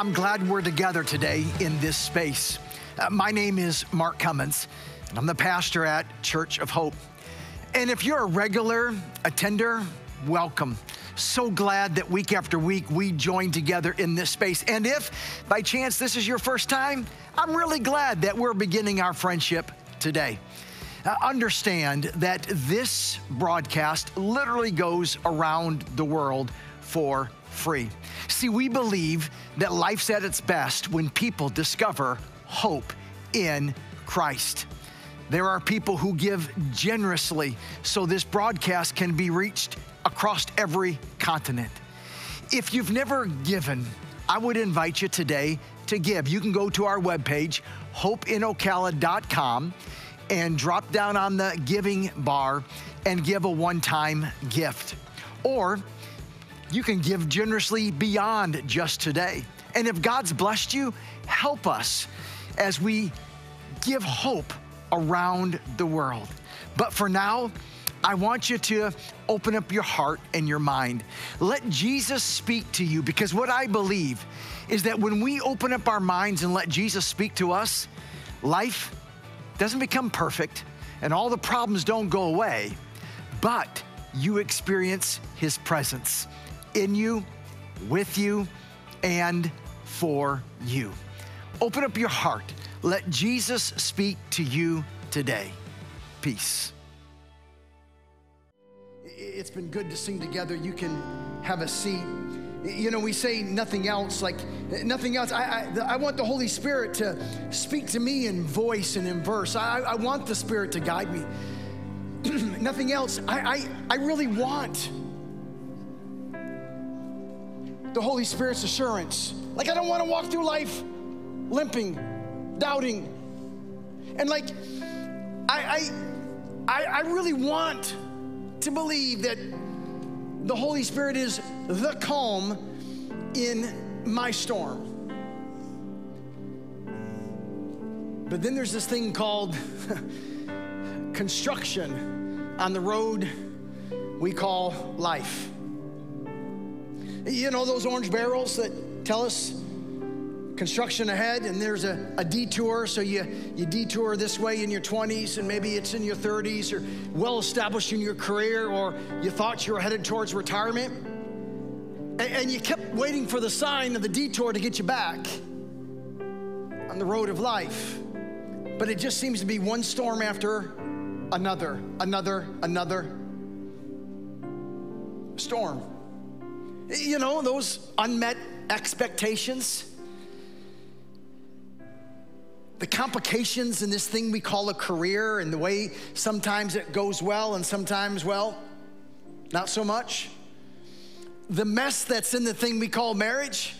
I'm glad we're together today in this space. Uh, my name is Mark Cummins, and I'm the pastor at Church of Hope. And if you're a regular attender, welcome. So glad that week after week we join together in this space. And if by chance this is your first time, I'm really glad that we're beginning our friendship today. Uh, understand that this broadcast literally goes around the world for free. See, we believe that life's at its best when people discover hope in Christ. There are people who give generously so this broadcast can be reached across every continent. If you've never given, I would invite you today to give. You can go to our webpage, hopeinocala.com, and drop down on the giving bar and give a one time gift. Or you can give generously beyond just today. And if God's blessed you, help us as we give hope around the world. But for now, I want you to open up your heart and your mind. Let Jesus speak to you because what I believe is that when we open up our minds and let Jesus speak to us, life doesn't become perfect and all the problems don't go away, but you experience his presence in you, with you, and for you. Open up your heart. Let Jesus speak to you today. Peace. It's been good to sing together. You can have a seat. You know, we say nothing else, like nothing else. I, I, I want the Holy Spirit to speak to me in voice and in verse. I, I want the Spirit to guide me. nothing else. I, I, I really want the Holy Spirit's assurance. Like, I don't want to walk through life limping, doubting. And like, I, I, I really want to believe that the Holy Spirit is the calm in my storm. But then there's this thing called construction on the road we call life. You know those orange barrels that tell us construction ahead and there's a, a, detour so you, you detour this way in your 20s and maybe it's in your 30s or well established in your career or you thought you were headed towards retirement. And, and you kept waiting for the sign of the detour to get you back on the road of life. But it just seems to be one storm after another another another storm you know, those unmet expectations, the complications in this thing we call a career, and the way sometimes it goes well and sometimes, well, not so much. The mess that's in the thing we call marriage,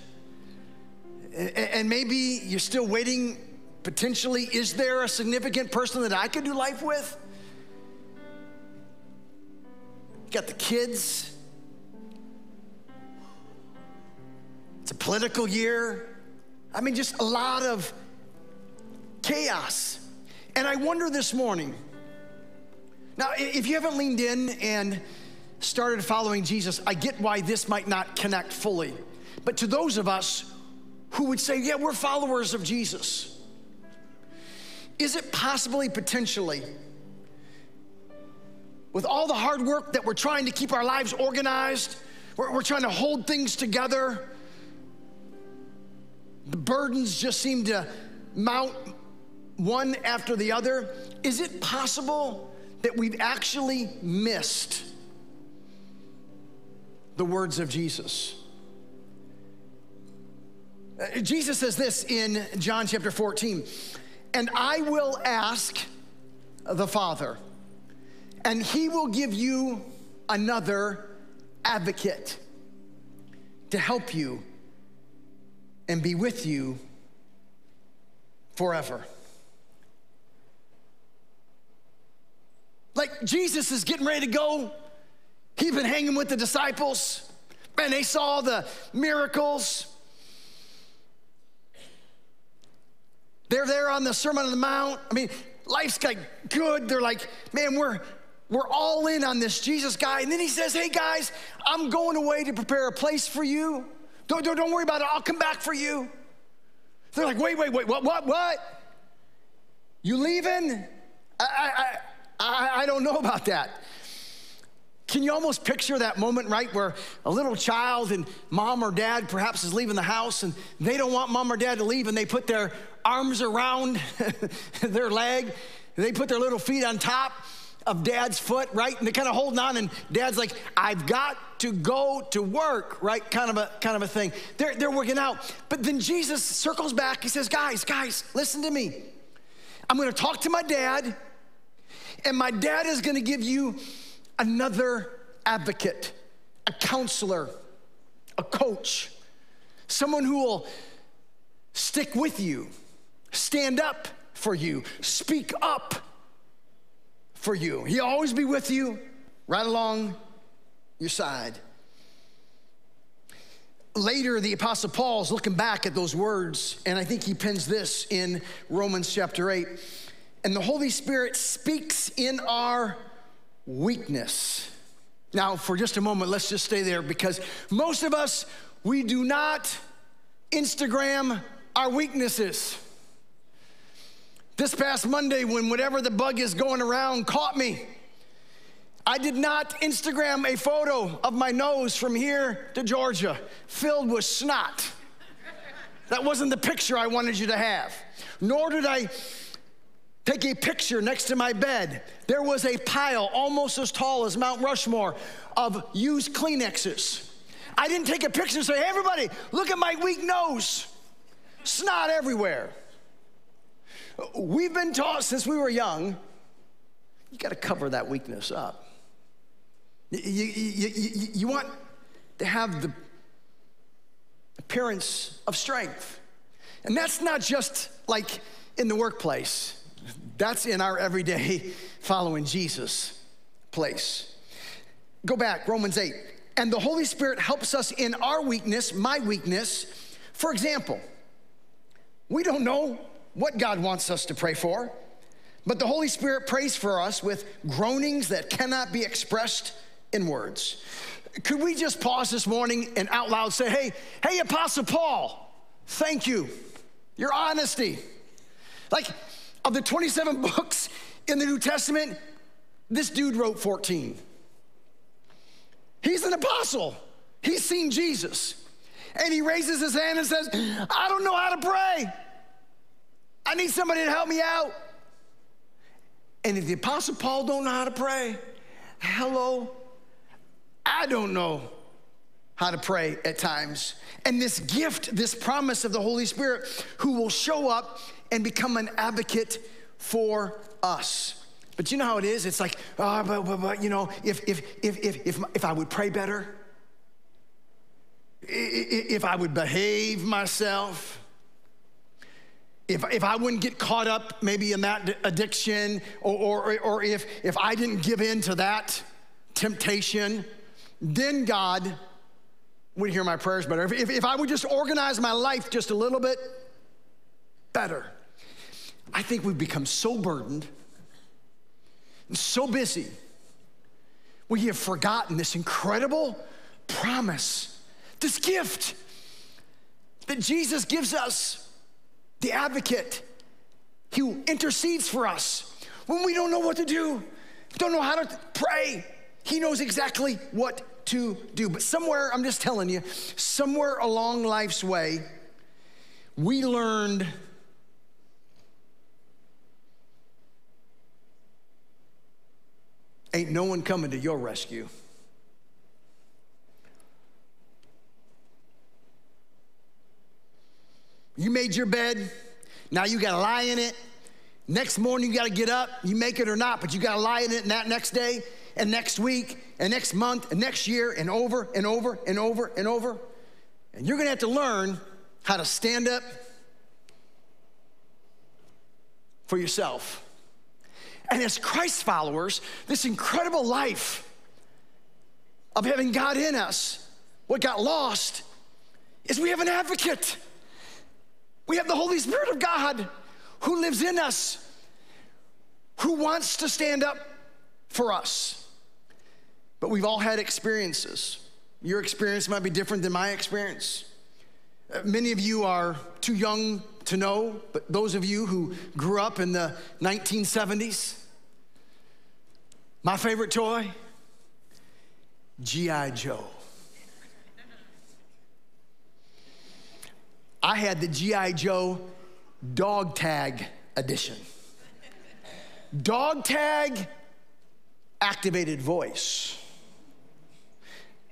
and maybe you're still waiting potentially, is there a significant person that I could do life with? You got the kids It's a political year. I mean, just a lot of chaos. And I wonder this morning now, if you haven't leaned in and started following Jesus, I get why this might not connect fully. But to those of us who would say, yeah, we're followers of Jesus, is it possibly, potentially, with all the hard work that we're trying to keep our lives organized, we're, we're trying to hold things together, the burdens just seem to mount one after the other. Is it possible that we've actually missed the words of Jesus? Uh, Jesus says this in John chapter 14, and I will ask the Father, and he will give you another advocate to help you and be with you forever. Like Jesus is getting ready to go. He's been hanging with the disciples. Man, they saw the miracles. They're there on the Sermon on the Mount. I mean, life's like good. They're like, man, we're we're all in on this Jesus guy. And then he says, Hey guys, I'm going away to prepare a place for you. Don't, don't, don't worry about it. I'll come back for you. They're like, wait, wait, wait, what, what, what? You leaving? I, I, I, I don't know about that. Can you almost picture that moment, right, where a little child and mom or dad perhaps is leaving the house and they don't want mom or dad to leave and they put their arms around their leg, they put their little feet on top of dad's foot, right? And they're kind of holding on, and dad's like, I've got to go to work, right? Kind of a kind of a thing. They're, they're working out. But then Jesus circles back. He says, Guys, guys, listen to me. I'm gonna talk to my dad, and my dad is gonna give you another advocate, a counselor, a coach, someone who will stick with you, stand up for you, speak up for you. He'll always be with you, right along your side. Later, the Apostle Paul is looking back at those words, and I think he pins this in Romans chapter 8. And the Holy Spirit speaks in our weakness. Now, for just a moment, let's just stay there because most of us, we do not Instagram our weaknesses. This past Monday, when whatever the bug is going around caught me, I did not Instagram a photo of my nose from here to Georgia filled with snot. That wasn't the picture I wanted you to have. Nor did I take a picture next to my bed. There was a pile almost as tall as Mount Rushmore of used Kleenexes. I didn't take a picture and say, hey, everybody, look at my weak nose. Snot everywhere. We've been taught since we were young, you got to cover that weakness up. You, you, you, you, want to have the appearance of strength. And that's not just like in the workplace, that's in our everyday following Jesus place. Go back, Romans 8. And the Holy Spirit helps us in our weakness, my weakness. For example, we don't know what God wants us to pray for, but the Holy Spirit prays for us with groanings that cannot be expressed in words. Could we just pause this morning and out loud say, hey, hey, Apostle Paul, thank you. Your honesty. Like, of the 27 books in the New Testament, this dude wrote 14. He's an apostle. He's seen Jesus. And he raises his hand and says, I don't know how to pray. I need somebody to help me out. And if the Apostle Paul don't know how to pray, hello, I don't know how to pray at times. And this gift, this promise of the Holy Spirit, who will show up and become an advocate for us. But you know how it is? It's like, oh, but, but, but you know, if, if, if, if, if, if I would pray better, if I would behave myself, if, if I wouldn't get caught up maybe in that addiction, or, or, or if, if I didn't give in to that temptation, then God would hear my prayers better. If, if, if I would just organize my life just a little bit better, I think we've become so burdened and so busy, we have forgotten this incredible promise, this gift that Jesus gives us the advocate. He intercedes for us when we don't know what to do, don't know how to pray. He knows exactly what to do. But somewhere, I'm just telling you, somewhere along life's way, we learned ain't no one coming to your rescue. You made your bed, now you gotta lie in it. Next morning, you gotta get up, you make it or not, but you gotta lie in it and that next day, and next week, and next month, and next year, and over and over and over and over. And you're gonna have to learn how to stand up for yourself. And as Christ followers, this incredible life of having God in us, what got lost is we have an advocate. We have the Holy Spirit of God who lives in us, who wants to stand up for us. But we've all had experiences. Your experience might be different than my experience. Uh, many of you are too young to know, but those of you who grew up in the 1970s, my favorite toy, G.I. Joe. I had the G.I. Joe dog tag edition. Dog tag activated voice.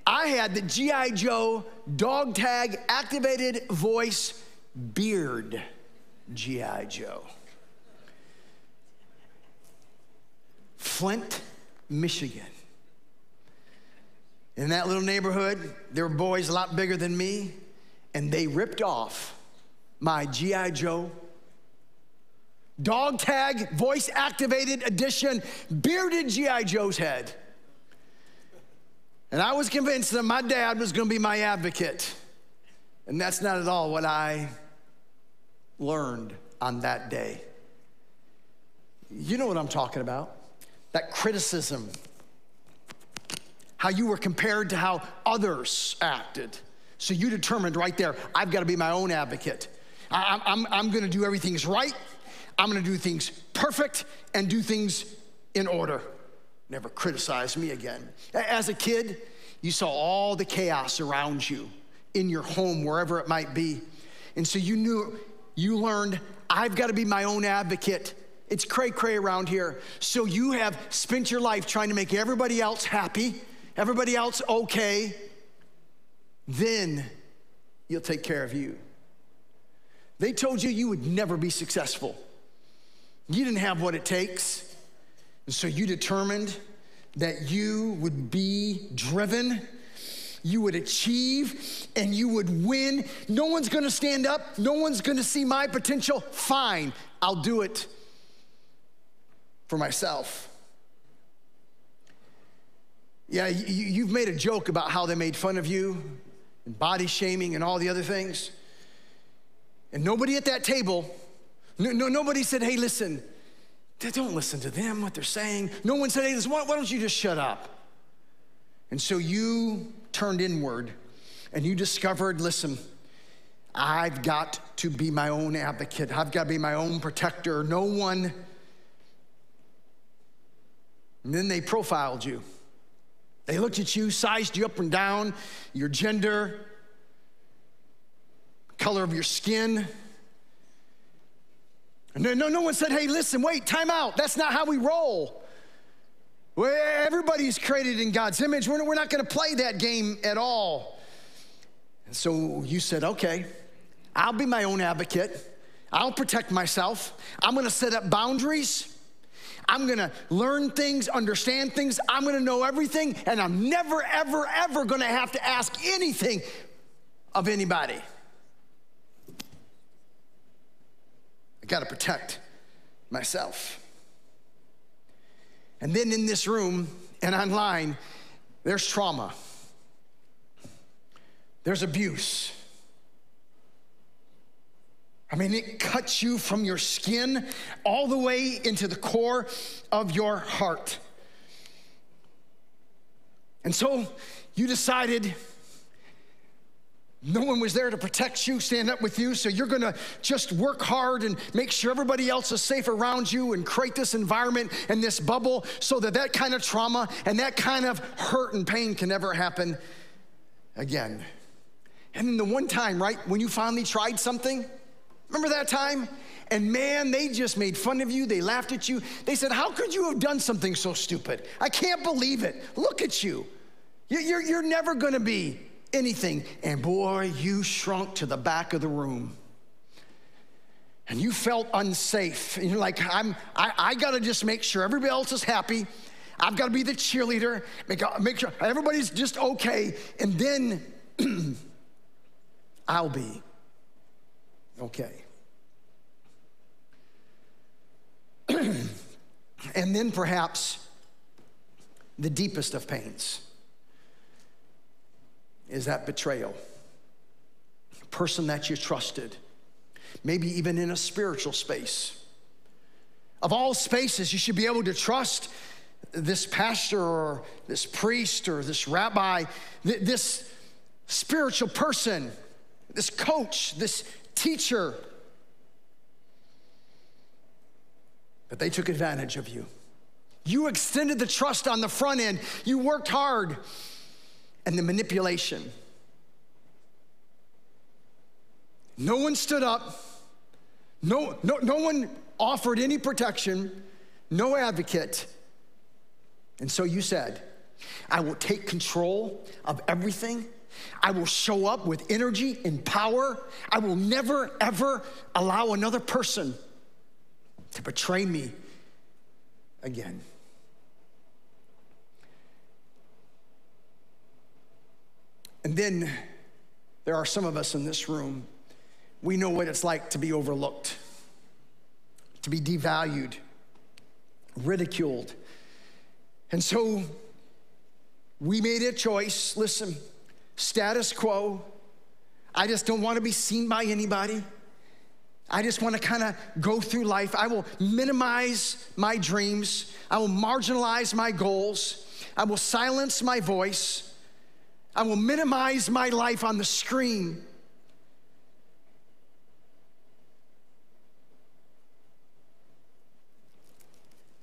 I had the G.I. Joe dog tag activated voice beard G.I. Joe. Flint, Michigan. In that little neighborhood, there were boys a lot bigger than me, and they ripped off my G.I. Joe dog tag, voice activated edition, bearded G.I. Joe's head. And I was convinced that my dad was gonna be my advocate. And that's not at all what I learned on that day. You know what I'm talking about that criticism, how you were compared to how others acted. So you determined right there, I've got to be my own advocate. I'm, I'm, I'm going to do everything's right. I'm going to do things perfect and do things in order. Never criticize me again. As a kid, you saw all the chaos around you in your home, wherever it might be. And so you knew, you learned, I've got to be my own advocate. It's cray cray around here. So you have spent your life trying to make everybody else happy, everybody else okay. Then you'll take care of you. They told you you would never be successful. You didn't have what it takes. And so you determined that you would be driven, you would achieve, and you would win. No one's gonna stand up, no one's gonna see my potential. Fine, I'll do it for myself. Yeah, you've made a joke about how they made fun of you and body shaming and all the other things. And nobody at that table no, no, nobody said, hey, listen, don't listen to them, what they're saying. No one said, hey, listen, why, why don't you just shut up? And so you turned inward and you discovered, listen, I've got to be my own advocate. I've got to be my own protector. No one. And then they profiled you. They looked at you, sized you up and down, your gender, color of your skin, no, no, no one said, hey, listen, wait, time out. That's not how we roll. Everybody's created in God's image. We're, we're not going to play that game at all. And so you said, okay, I'll be my own advocate. I'll protect myself. I'm going to set up boundaries. I'm to learn things, understand things. I'm to know everything. And I'm never, ever, ever to have to ask anything of anybody. I got to protect myself. And then in this room and online, there's trauma, there's abuse. I mean, it cuts you from your skin all the way into the core of your heart. And so you decided no one was there to protect you, stand up with you, so you're gonna just work hard and make sure everybody else is safe around you and create this environment and this bubble so that that kind of trauma and that kind of hurt and pain can never happen again. And then the one time, right, when you finally tried something, remember that time? And man, they just made fun of you. They laughed at you. They said, How could you have done something so stupid? I can't believe it. Look at you. You're, you're never gonna be anything. And boy, you shrunk to the back of the room. And you felt unsafe. And you're like, I'm, I, I gotta just make sure everybody else is happy. I've gotta be the cheerleader, make, uh, make sure everybody's just okay. And then I'll be okay. and then perhaps the deepest of pains is that betrayal. A person that you trusted, maybe even in a spiritual space. Of all spaces, you should be able to trust this pastor or this priest or this rabbi, this spiritual person. this coach, this teacher. But they took advantage of you. You extended the trust on the front end, you worked hard, and the manipulation. No one stood up, no, no, no one offered any protection, no advocate. And so you said, I will take control of everything. I will show up with energy and power. I will never, ever allow another person to betray me again. And then there are some of us in this room, we know what it's like to be overlooked, to be devalued, ridiculed. And so we made a choice. Listen, status quo. I just don't want to be seen by anybody. I just want to kind of go through life. I will minimize my dreams. I will marginalize my goals. I will silence my voice. I will minimize my life on the screen.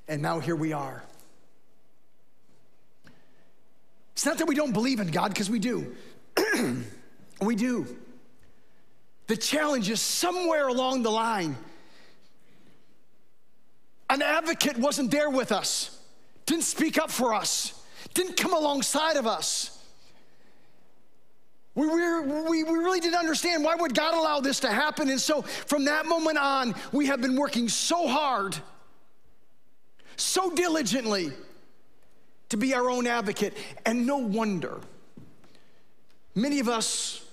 And now here we are. It's not that we don't believe in God, because we do. we do. The challenge is somewhere along the line, an advocate wasn't there with us, didn't speak up for us, didn't come alongside of us. We, we, we really didn't understand why would God allow this to happen. And so from that moment on, we have been working so hard, so diligently to be our own advocate. And no wonder many of us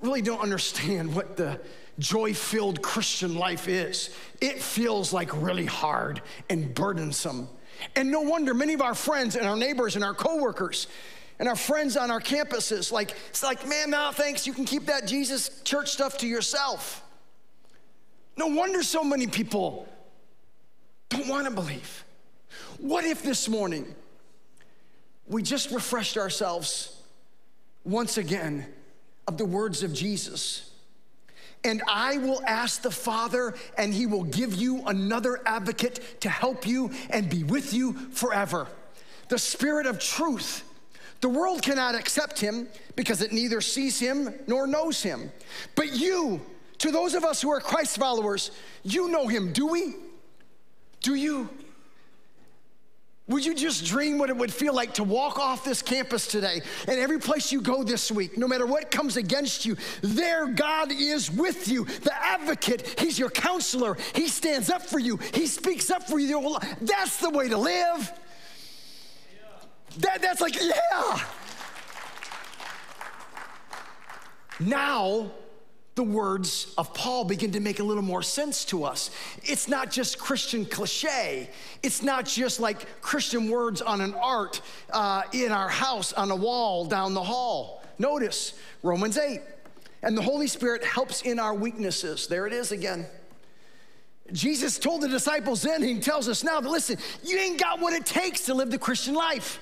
really don't understand what the joy filled Christian life is. It feels like really hard and burdensome. And no wonder many of our friends and our neighbors and our coworkers and our friends on our campuses, like, it's like, man, no, thanks, you can keep that Jesus church stuff to yourself. No wonder so many people don't want to believe. What if this morning we just refreshed ourselves once again of the words of Jesus. And I will ask the Father, and He will give you another advocate to help you and be with you forever. The Spirit of truth. The world cannot accept Him because it neither sees Him nor knows Him. But you, to those of us who are Christ followers, you know Him, do we? Do you? Would you just dream what it would feel like to walk off this campus today and every place you go this week, no matter what comes against you, there God is with you, the advocate. He's your counselor. He stands up for you, He speaks up for you. That's the way to live. That, that's like, yeah. Now, the words of Paul begin to make a little more sense to us. It's not just Christian cliche. It's not just like Christian words on an art uh, in our house on a wall down the hall. Notice Romans 8. And the Holy Spirit helps in our weaknesses. There it is again. Jesus told the disciples then, he tells us now that listen, you ain't got what it takes to live the Christian life.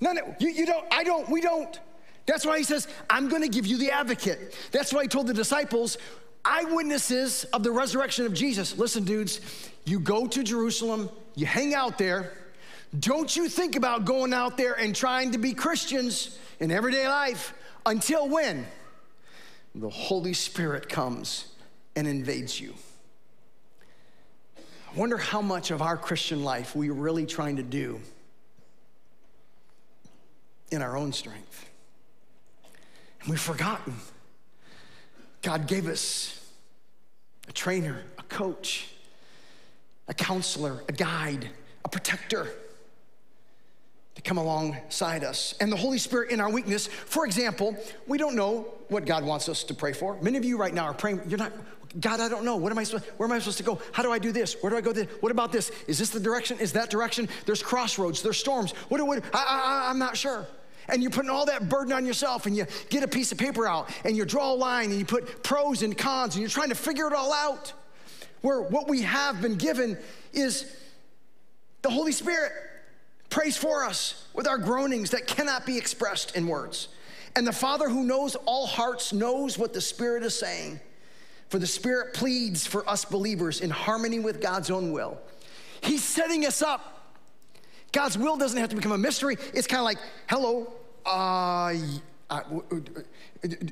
None of, you, you don't, I don't, we don't. That's why he says, I'm gonna give you the advocate. That's why he told the disciples, eyewitnesses of the resurrection of Jesus. Listen, dudes, you go to Jerusalem, you hang out there. Don't you think about going out there and trying to be Christians in everyday life until when? The Holy Spirit comes and invades you. I wonder how much of our Christian life we're really trying to do in our own strength. We've forgotten. God gave us a trainer, a coach, a counselor, a guide, a protector to come alongside us. And the Holy Spirit in our weakness, for example, we don't know what God wants us to pray for. Many of you right now are praying, you're not, God, I don't know. What am I supposed, where am I supposed to go? How do I do this? Where do I go? This? What about this? Is this the direction? Is that direction? There's crossroads, there's storms. What, what I, I, I'm not sure and you're putting all that burden on yourself and you get a piece of paper out and you draw a line and you put pros and cons and you're trying to figure it all out. Where what we have been given is the Holy Spirit prays for us with our groanings that cannot be expressed in words. And the Father who knows all hearts knows what the Spirit is saying. For the Spirit pleads for us believers in harmony with God's own will. He's setting us up. God's will doesn't have to become a mystery. It's kind of like, hello, uh,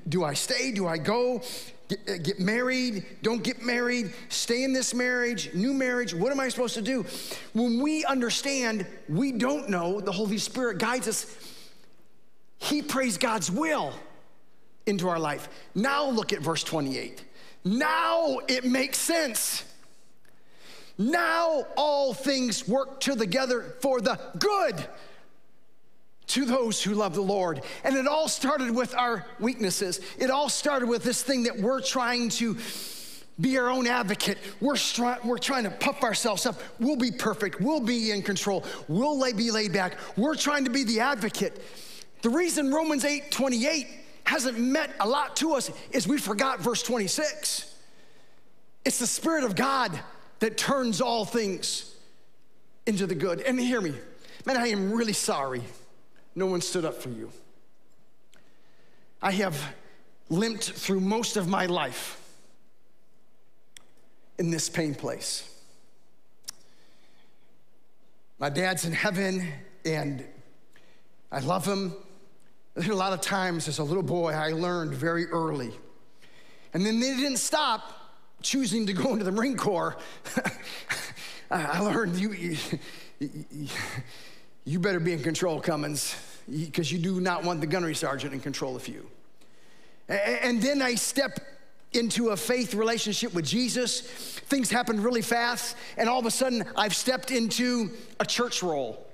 do I stay? Do I go? Get, uh, get, married? Don't get married? Stay in this marriage? New marriage? What am I supposed to do? When we understand we don't know, the Holy Spirit guides us. He prays God's will into our life. Now look at verse 28. Now it makes sense. Now all things work together for the good to those who love the Lord. And it all started with our weaknesses. It all started with this thing that we're trying to be our own advocate. We're, stri- we're trying to puff ourselves up. We'll be perfect. We'll be in control. We'll lay, be laid back. We're trying to be the advocate. The reason Romans 8 28 hasn't meant a lot to us is we forgot verse 26. It's the Spirit of God that turns all things into the good. And hear me, man, I am really sorry no one stood up for you. I have limped through most of my life in this pain place. My dad's in heaven and I love him. A lot of times as a little boy I learned very early. And then they didn't stop choosing to go into the Marine Corps. I learned you, you, you better be in control, Cummins, because you do not want the gunnery sergeant in control of you. And then I step into a faith relationship with Jesus. Things happened really fast, and all of a sudden, I've stepped into a church role.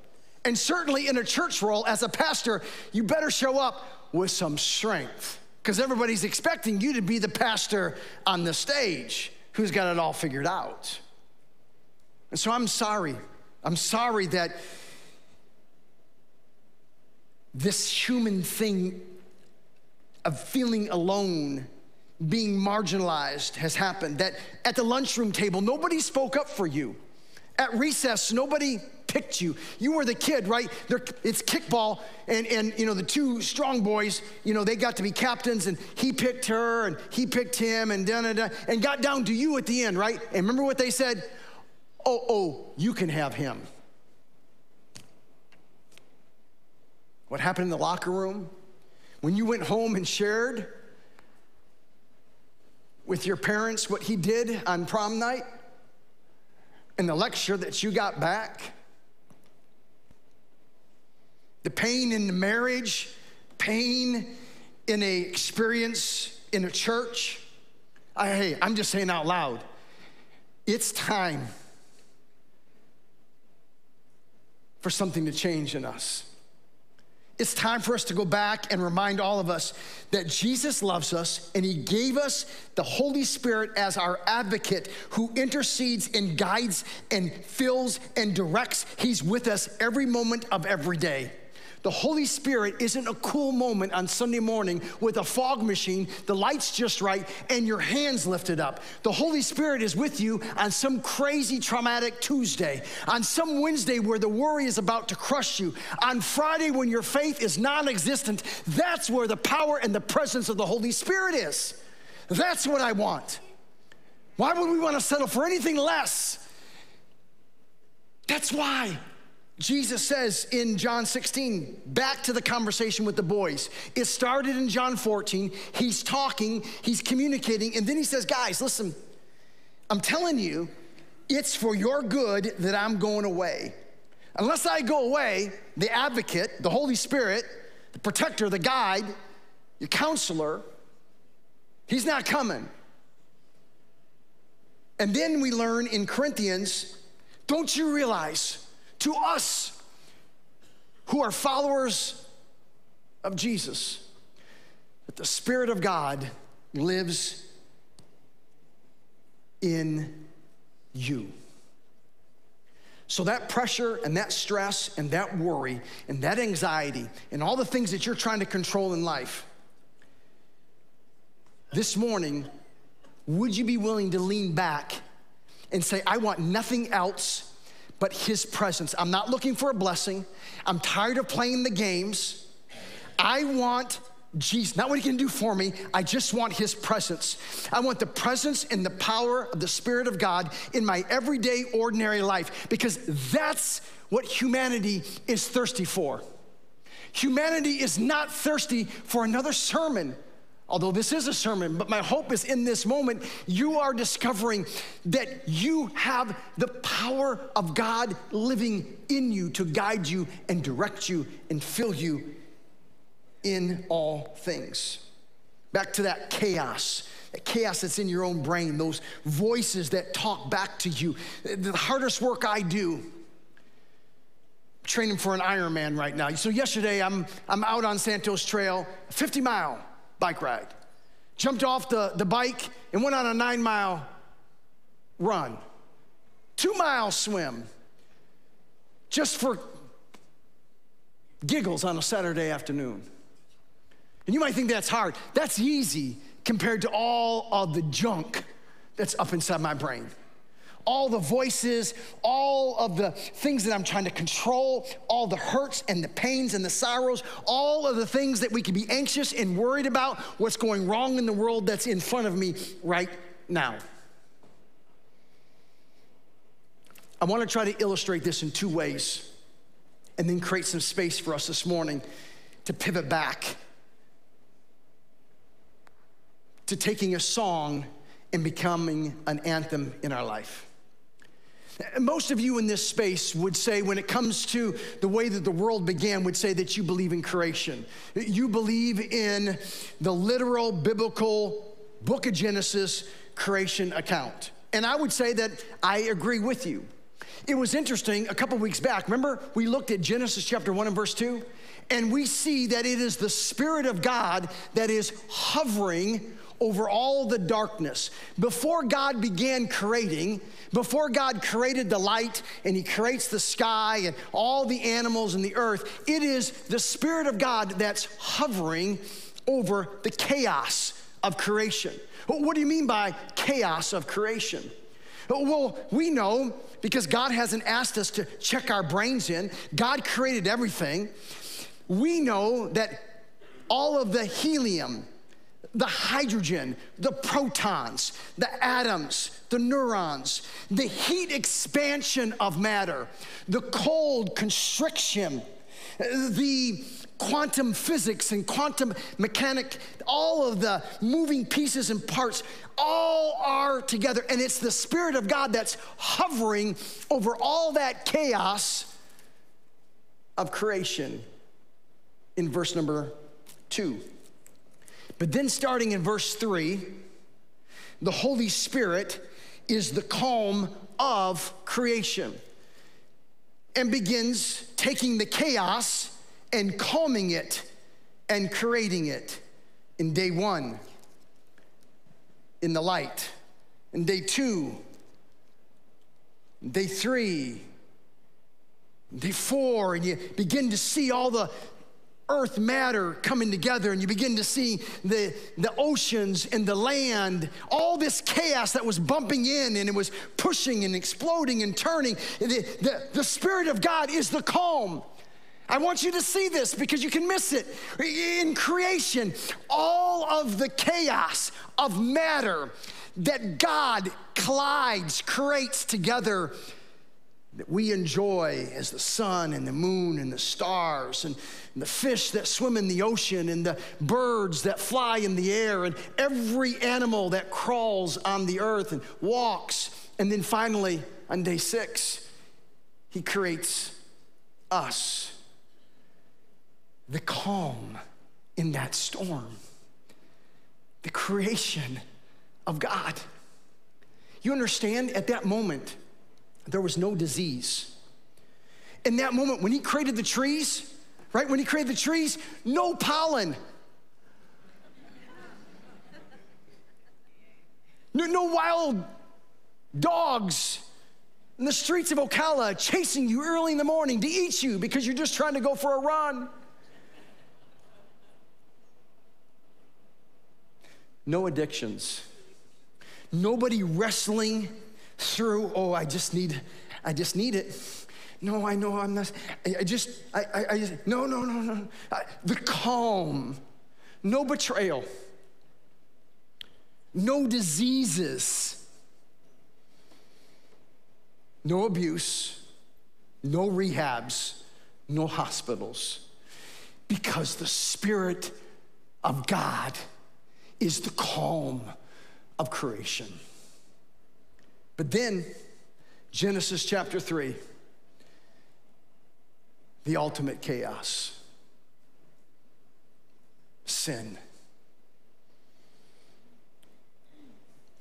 And certainly, in a church role, as a pastor, you better show up with some strength because everybody's expecting you to be the pastor on the stage who's got it all figured out. And so I'm sorry. I'm sorry that this human thing of feeling alone, being marginalized has happened. That at the lunchroom table, nobody spoke up for you. At recess, nobody picked you. You were the kid, right? They're, it's kickball, and, and you know, the two strong boys, you know, they got to be captains, and he picked her, and he picked him, and da da da, and got down to you at the end, right? And remember what they said? Oh, oh, you can have him. What happened in the locker room? When you went home and shared with your parents what he did on prom night? And the lecture that you got back? The pain in the marriage, pain in a experience in a church. I, hey, I'm just saying out loud. It's time for something to change in us. It's time for us to go back and remind all of us that Jesus loves us and He gave us the Holy Spirit as our advocate who intercedes and guides and fills and directs. He's with us every moment of every day. The Holy Spirit isn't a cool moment on Sunday morning with a fog machine, the lights just right, and your hands lifted up. The Holy Spirit is with you on some crazy traumatic Tuesday, on some Wednesday where the worry is about to crush you, on Friday when your faith is non existent. That's where the power and the presence of the Holy Spirit is. That's what I want. Why would we want to settle for anything less? That's why. Jesus says in John 16, back to the conversation with the boys. It started in John 14. He's talking, he's communicating, and then he says, Guys, listen, I'm telling you, it's for your good that I'm going away. Unless I go away, the advocate, the Holy Spirit, the protector, the guide, your counselor, he's not coming. And then we learn in Corinthians, don't you realize? To us who are followers of Jesus that the Spirit of God lives in you. So, that pressure and that stress and that worry and that anxiety and all the things that you're trying to control in life, this morning, would you be willing to lean back and say, I want nothing else but His presence. I'm not looking for a blessing. I'm tired of playing the games. I want Jesus, not what he can do for me. I just want his presence. I want the presence and the power of the Spirit of God in my everyday, ordinary life because that's what humanity is thirsty for. Humanity is not thirsty for another sermon. Although this is a sermon, but my hope is in this moment, you are discovering that you have the power of God living in you to guide you and direct you and fill you in all things. Back to that chaos, that chaos that's in your own brain, those voices that talk back to you. The hardest work I do, training for an Ironman right now. So yesterday I'm, I'm out on Santos Trail, 50 mile bike ride. Jumped off the, the bike and went on a nine mile run, two mile swim, just for giggles on a Saturday afternoon. And you might think that's hard. That's easy compared to all of the junk that's up inside my brain. All the voices, all of the things that I'm trying to control, all the hurts and the pains and the sorrows, all of the things that we can be anxious and worried about, what's going wrong in the world that's in front of me right now. I want to try to illustrate this in two ways and then create some space for us this morning to pivot back to taking a song and becoming an anthem in our life. Most of you in this space would say, when it comes to the way that the world began, would say that you believe in creation. You believe in the literal biblical book of Genesis creation account. And I would say that I agree with you. It was interesting a couple weeks back. Remember, we looked at Genesis chapter 1 and verse 2? And we see that it is the Spirit of God that is hovering over all the darkness. Before God began creating, before God created the light and He creates the sky and all the animals and the earth, it is the Spirit of God that's hovering over the chaos of creation. What do you mean by chaos of creation? Well, we know because God hasn't asked us to check our brains in, God created everything. We know that all of the helium, the hydrogen, the protons, the atoms, the neurons, the heat expansion of matter, the cold constriction, the quantum physics and quantum mechanic, all of the moving pieces and parts, all are together. And it's the Spirit of God that's hovering over all that chaos of creation in verse number two. But then, starting in verse 3, the Holy Spirit is the calm of creation and begins taking the chaos and calming it and creating it in day one, in the light, in day two, day three, day four, and you begin to see all the earth matter coming together and you begin to see the, the oceans and the land, all this chaos that was bumping in and it was pushing and exploding and turning. The, the, the Spirit of God is the calm. I want you to see this because you can miss it. In creation, all of the chaos of matter that God collides, creates together that we enjoy as the sun and the moon and the stars and, the fish that swim in the ocean and the birds that fly in the air and every animal that crawls on the earth and walks. And then finally, on day six, he creates us. The calm in that storm, the creation of God. You understand at that moment, there was no disease. In that moment, when he created the trees, right, when he created the trees, no pollen. No, no wild dogs in the streets of Ocala chasing you early in the morning to eat you because you're just trying to go for a run. No addictions. Nobody wrestling through, oh, I just need, I just need it. No, I know I'm not, I, I just, I, I, I, just, no, no, no, no. I, the calm, no betrayal, no diseases, no abuse, no rehabs, no hospitals, because the Spirit of God is the calm of creation. But then, Genesis chapter 3, the ultimate chaos sin.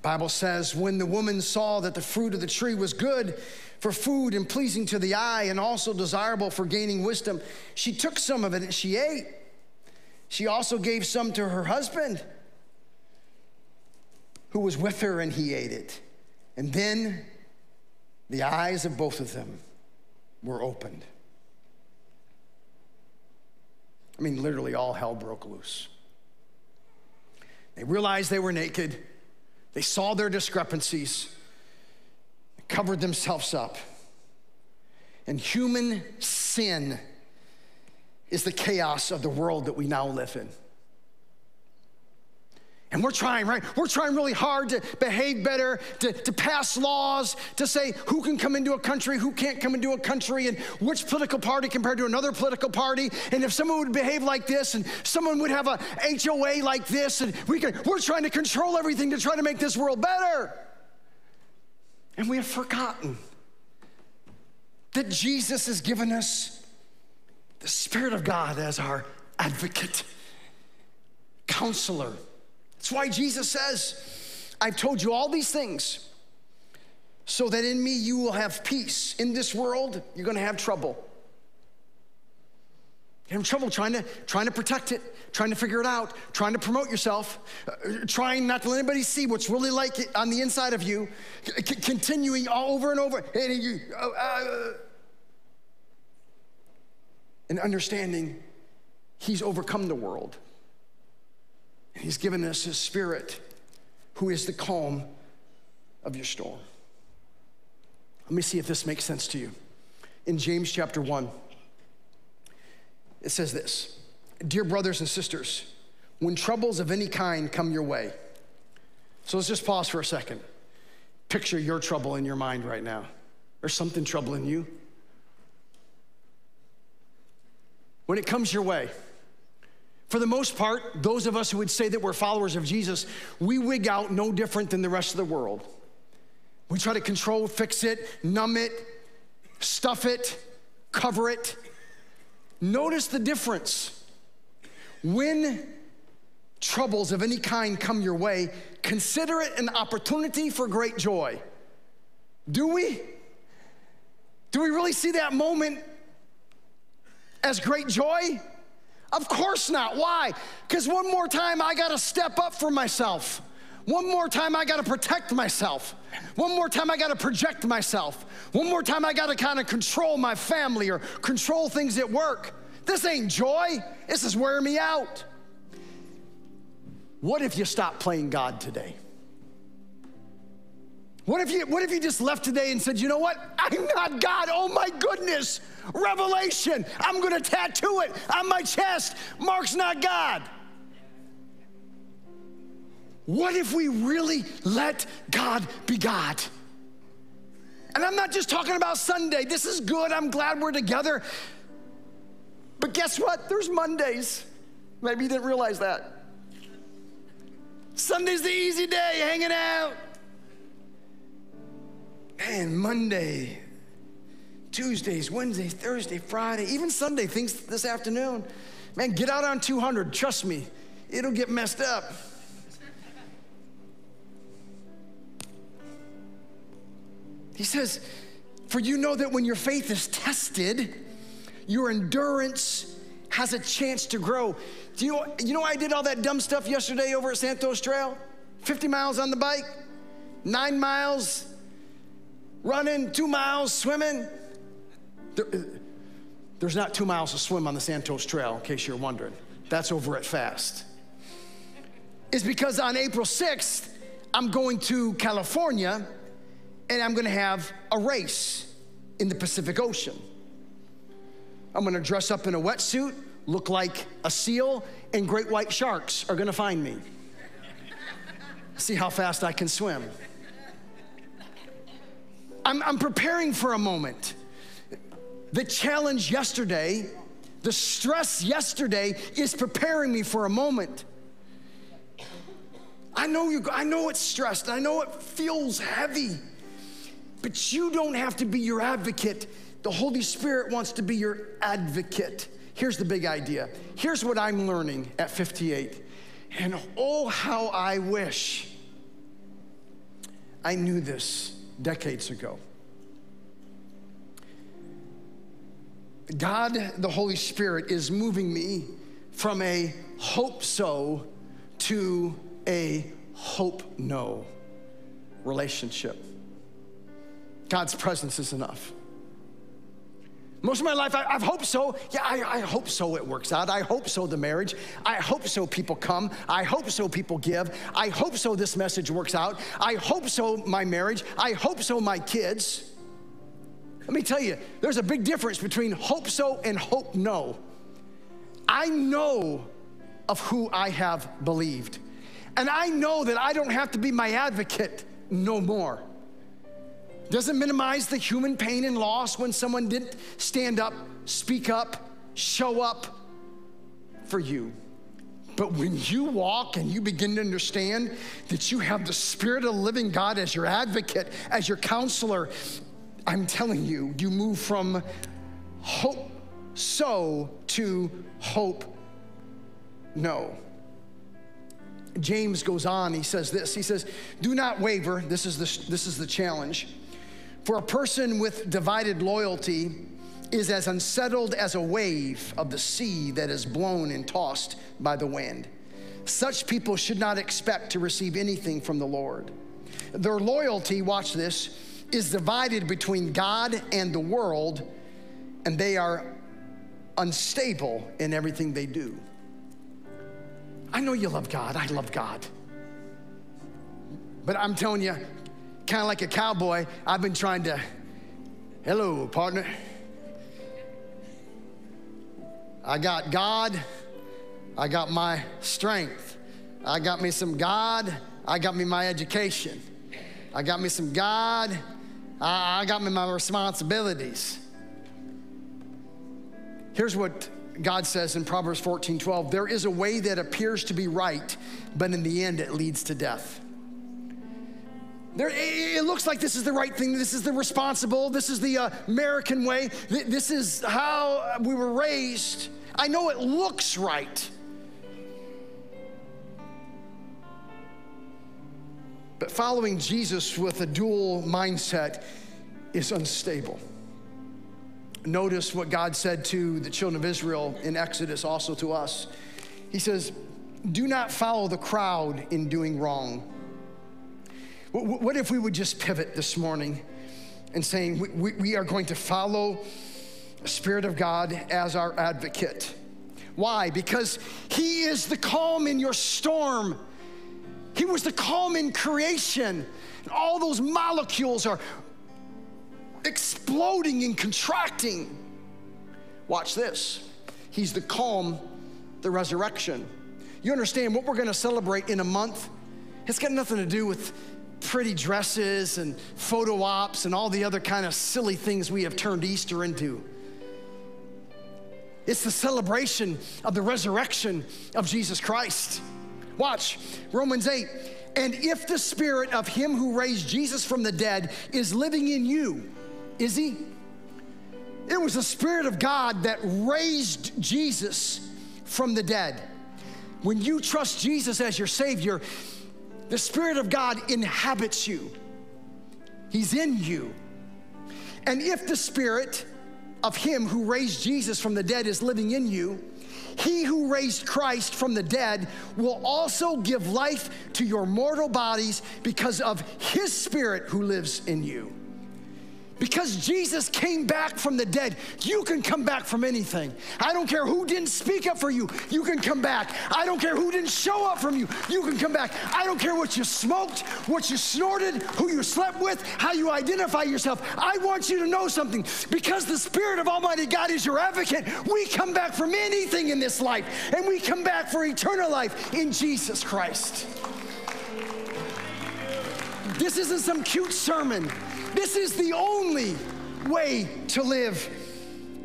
Bible says when the woman saw that the fruit of the tree was good for food and pleasing to the eye and also desirable for gaining wisdom, she took some of it and she ate. She also gave some to her husband who was with her and he ate it. And then the eyes of both of them were opened. I mean, literally, all hell broke loose. They realized they were naked, they saw their discrepancies, they covered themselves up. And human sin is the chaos of the world that we now live in. And we're trying, right? We're trying really hard to behave better, to, to pass laws, to say who can come into a country, who can't come into a country, and which political party compared to another political party. And if someone would behave like this, and someone would have a HOA like this, and we can, we're trying to control everything to try to make this world better. And we have forgotten that Jesus has given us the Spirit of God as our advocate, counselor that's why Jesus says, I've told you all these things so that in me you will have peace. In this world, you're gonna have trouble. You have trouble trying to, trying to protect it, trying to figure it out, trying to promote yourself, uh, trying not to let anybody see what's really like on the inside of you, c- continuing all over and over. And, you, uh, uh, and understanding he's overcome the world. He's given us His Spirit, who is the calm of your storm. Let me see if this makes sense to you. In James chapter 1, it says this Dear brothers and sisters, when troubles of any kind come your way, so let's just pause for a second. Picture your trouble in your mind right now. There's something troubling you. When it comes your way, for the most part, those of us who would say that we're followers of Jesus, we wig out no different than the rest of the world. We try to control, fix it, numb it, stuff it, cover it. Notice the difference. When troubles of any kind come your way, consider it an opportunity for great joy. Do we? Do we really see that moment as great joy? Of course not. Why? Because one more time I got to step up for myself. One more time I got to protect myself. One more time I got to project myself. One more time I got to kind of control my family or control things at work. This ain't joy. This is wearing me out. What if you stop playing God today? What if you what if you just left today and said, "You know what? I'm not God. Oh my goodness. Revelation. I'm going to tattoo it on my chest. Mark's not God." What if we really let God be God? And I'm not just talking about Sunday. This is good. I'm glad we're together. But guess what? There's Mondays. Maybe you didn't realize that. Sunday's the easy day, hanging out. Man, Monday, Tuesdays, Wednesdays, Thursday, Friday, even Sunday, things this afternoon. Man, get out on 200. Trust me, it'll get messed up. He says, For you know that when your faith is tested, your endurance has a chance to grow. Do you know, you know I did all that dumb stuff yesterday over at Santos Trail? 50 miles on the bike, nine miles running, two miles swimming. There, uh, there's not two miles to swim on the Santos Trail, in case you're wondering. That's over at Fast. Is because on April 6th, I'm going to California and I'm gonna have a race in the Pacific Ocean. I'm gonna dress up in a wetsuit look like a seal, and great white sharks are gonna find me. See how fast I can swim. I'm, I'm preparing for a moment. The challenge yesterday, the stress yesterday is preparing me for a moment. I know you I know it's stressed. I know it feels heavy. But you don't have to be your advocate. The Holy Spirit wants to be your advocate. Here's the big idea. Here's what I'm learning at 58. And oh, how I wish I knew this decades ago. God, the Holy Spirit, is moving me from a hope so to a hope know relationship. God's presence is enough. Most of my life, I, have hoped so. Yeah, I, I, hope so it works out. I hope so the marriage. I hope so people come. I hope so people give. I hope so this message works out. I hope so my marriage. I hope so my kids. Let me tell you, there's a big difference between hope so and hope know. I know of who I have believed. And I know that I don't have to be my advocate no more. Doesn't minimize the human pain and loss when someone didn't stand up, speak up, show up for you. But when you walk and you begin to understand that you have the Spirit of the living God as your advocate, as your counselor, I'm telling you, you move from hope so to hope know. James goes on, he says this. He says, Do not waver. This is the, this is the challenge. For a person with divided loyalty is as unsettled as a wave of the sea that is blown and tossed by the wind. Such people should not expect to receive anything from the Lord. Their loyalty, watch this, is divided between God and the world, and they are unstable in everything they do. I know you love God, I love God. But I'm telling you, kind of like a cowboy, I've been trying to, hello, partner. I got God, I got my strength, I got me some God, I got me my education, I got me some God, I, I got me my responsibilities. Here's what God says in Proverbs 14 12 there is a way that appears to be right, but in the end it leads to death. There, it looks like this is the right thing. This is the responsible. This is the uh, American way. This is how we were raised. I know it looks right. But following Jesus with a dual mindset is unstable. Notice what God said to the children of Israel in Exodus, also to us. He says, Do not follow the crowd in doing wrong what if we would just pivot this morning and saying we, are going to follow the Spirit of God as our advocate? Why? Because He is the calm in your storm. He was the calm in creation. And all those molecules are exploding and contracting. Watch this. He's the calm, the resurrection. You understand what we're going to celebrate in a month? It's got nothing to do with pretty dresses and photo ops and all the other kind of silly things we have turned Easter into. It's the celebration of the resurrection of Jesus Christ. Watch Romans 8. And if the spirit of him who raised Jesus from the dead is living in you, is he? It was the spirit of God that raised Jesus from the dead. When you trust Jesus as your Savior, the Spirit of God inhabits you, He's in you. And if the Spirit of Him who raised Jesus from the dead is living in you, he who raised Christ from the dead will also give life to your mortal bodies because of his spirit who lives in you. Because Jesus came back from the dead, you can come back from anything. I don't care who didn't speak up for you, you can come back. I don't care who didn't show up from you, you can come back. I don't care what you smoked, what you snorted, who you slept with, how you identify yourself. I want you to know something. Because the Spirit of Almighty God is your advocate, we come back from anything in this life, and we come back for eternal life in Jesus Christ. This isn't some cute sermon. This is the only way to live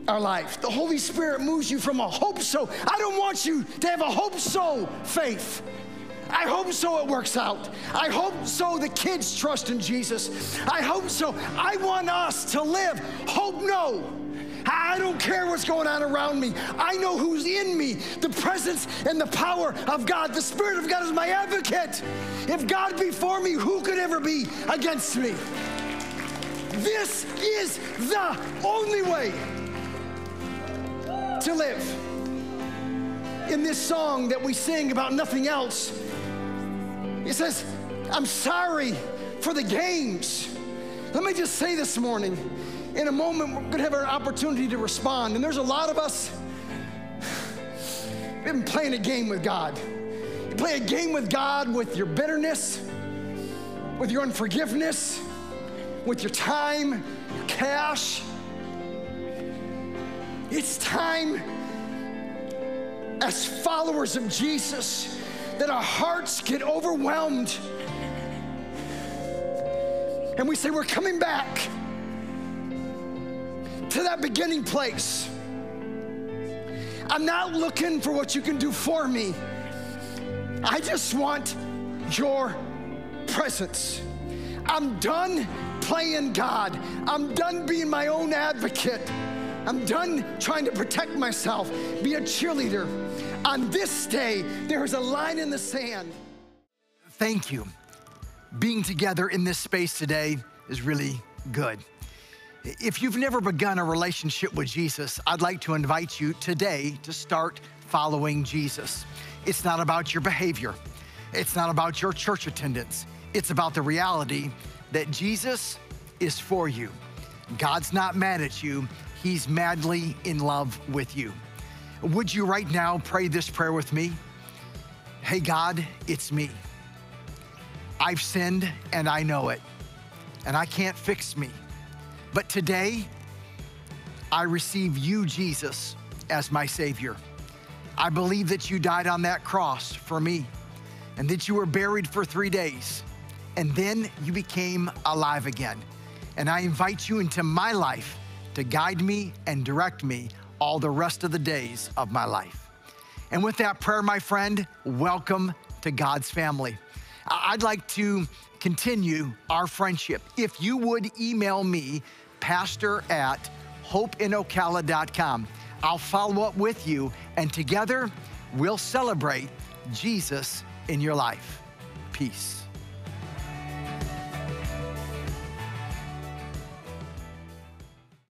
our life. The Holy Spirit moves you from a hope so. I don't want you to have a hope so faith. I hope so it works out. I hope so the kids trust in Jesus. I hope so. I want us to live hope know. I don't care what's going on around me. I know who's in me the presence and the power of God. The Spirit of God is my advocate. If God be for me, who could ever be against me? This is the only way to live. In this song that we sing about nothing else, it says, I'm sorry for the games. Let me just say this morning, in a moment, we're gonna have an opportunity to respond. And there's a lot of us, been playing a game with God. You play a game with God with your bitterness, with your unforgiveness, with your time, your cash. It's time as followers of Jesus that our hearts get overwhelmed and we say, We're coming back to that beginning place. I'm not looking for what you can do for me. I just want your presence. I'm done playing God. I'm done being my own advocate. I'm done trying to protect myself, be a cheerleader. On this day, there is a line in the sand. Thank you. Being together in this space today is really good. If you've never begun a relationship with Jesus, I'd like to invite you today to start following Jesus. It's not about your behavior, it's not about your church attendance, it's about the reality that Jesus is for you. God's not mad at you, He's madly in love with you. Would you right now pray this prayer with me? Hey, God, it's me. I've sinned and I know it, and I can't fix me. But today, I receive you, Jesus, as my Savior. I believe that you died on that cross for me and that you were buried for three days and then you became alive again. And I invite you into my life to guide me and direct me all the rest of the days of my life. And with that prayer, my friend, welcome to God's family. I'd like to continue our friendship. If you would email me, pastor at hopeinocala.com, I'll follow up with you, and together we'll celebrate Jesus in your life. Peace.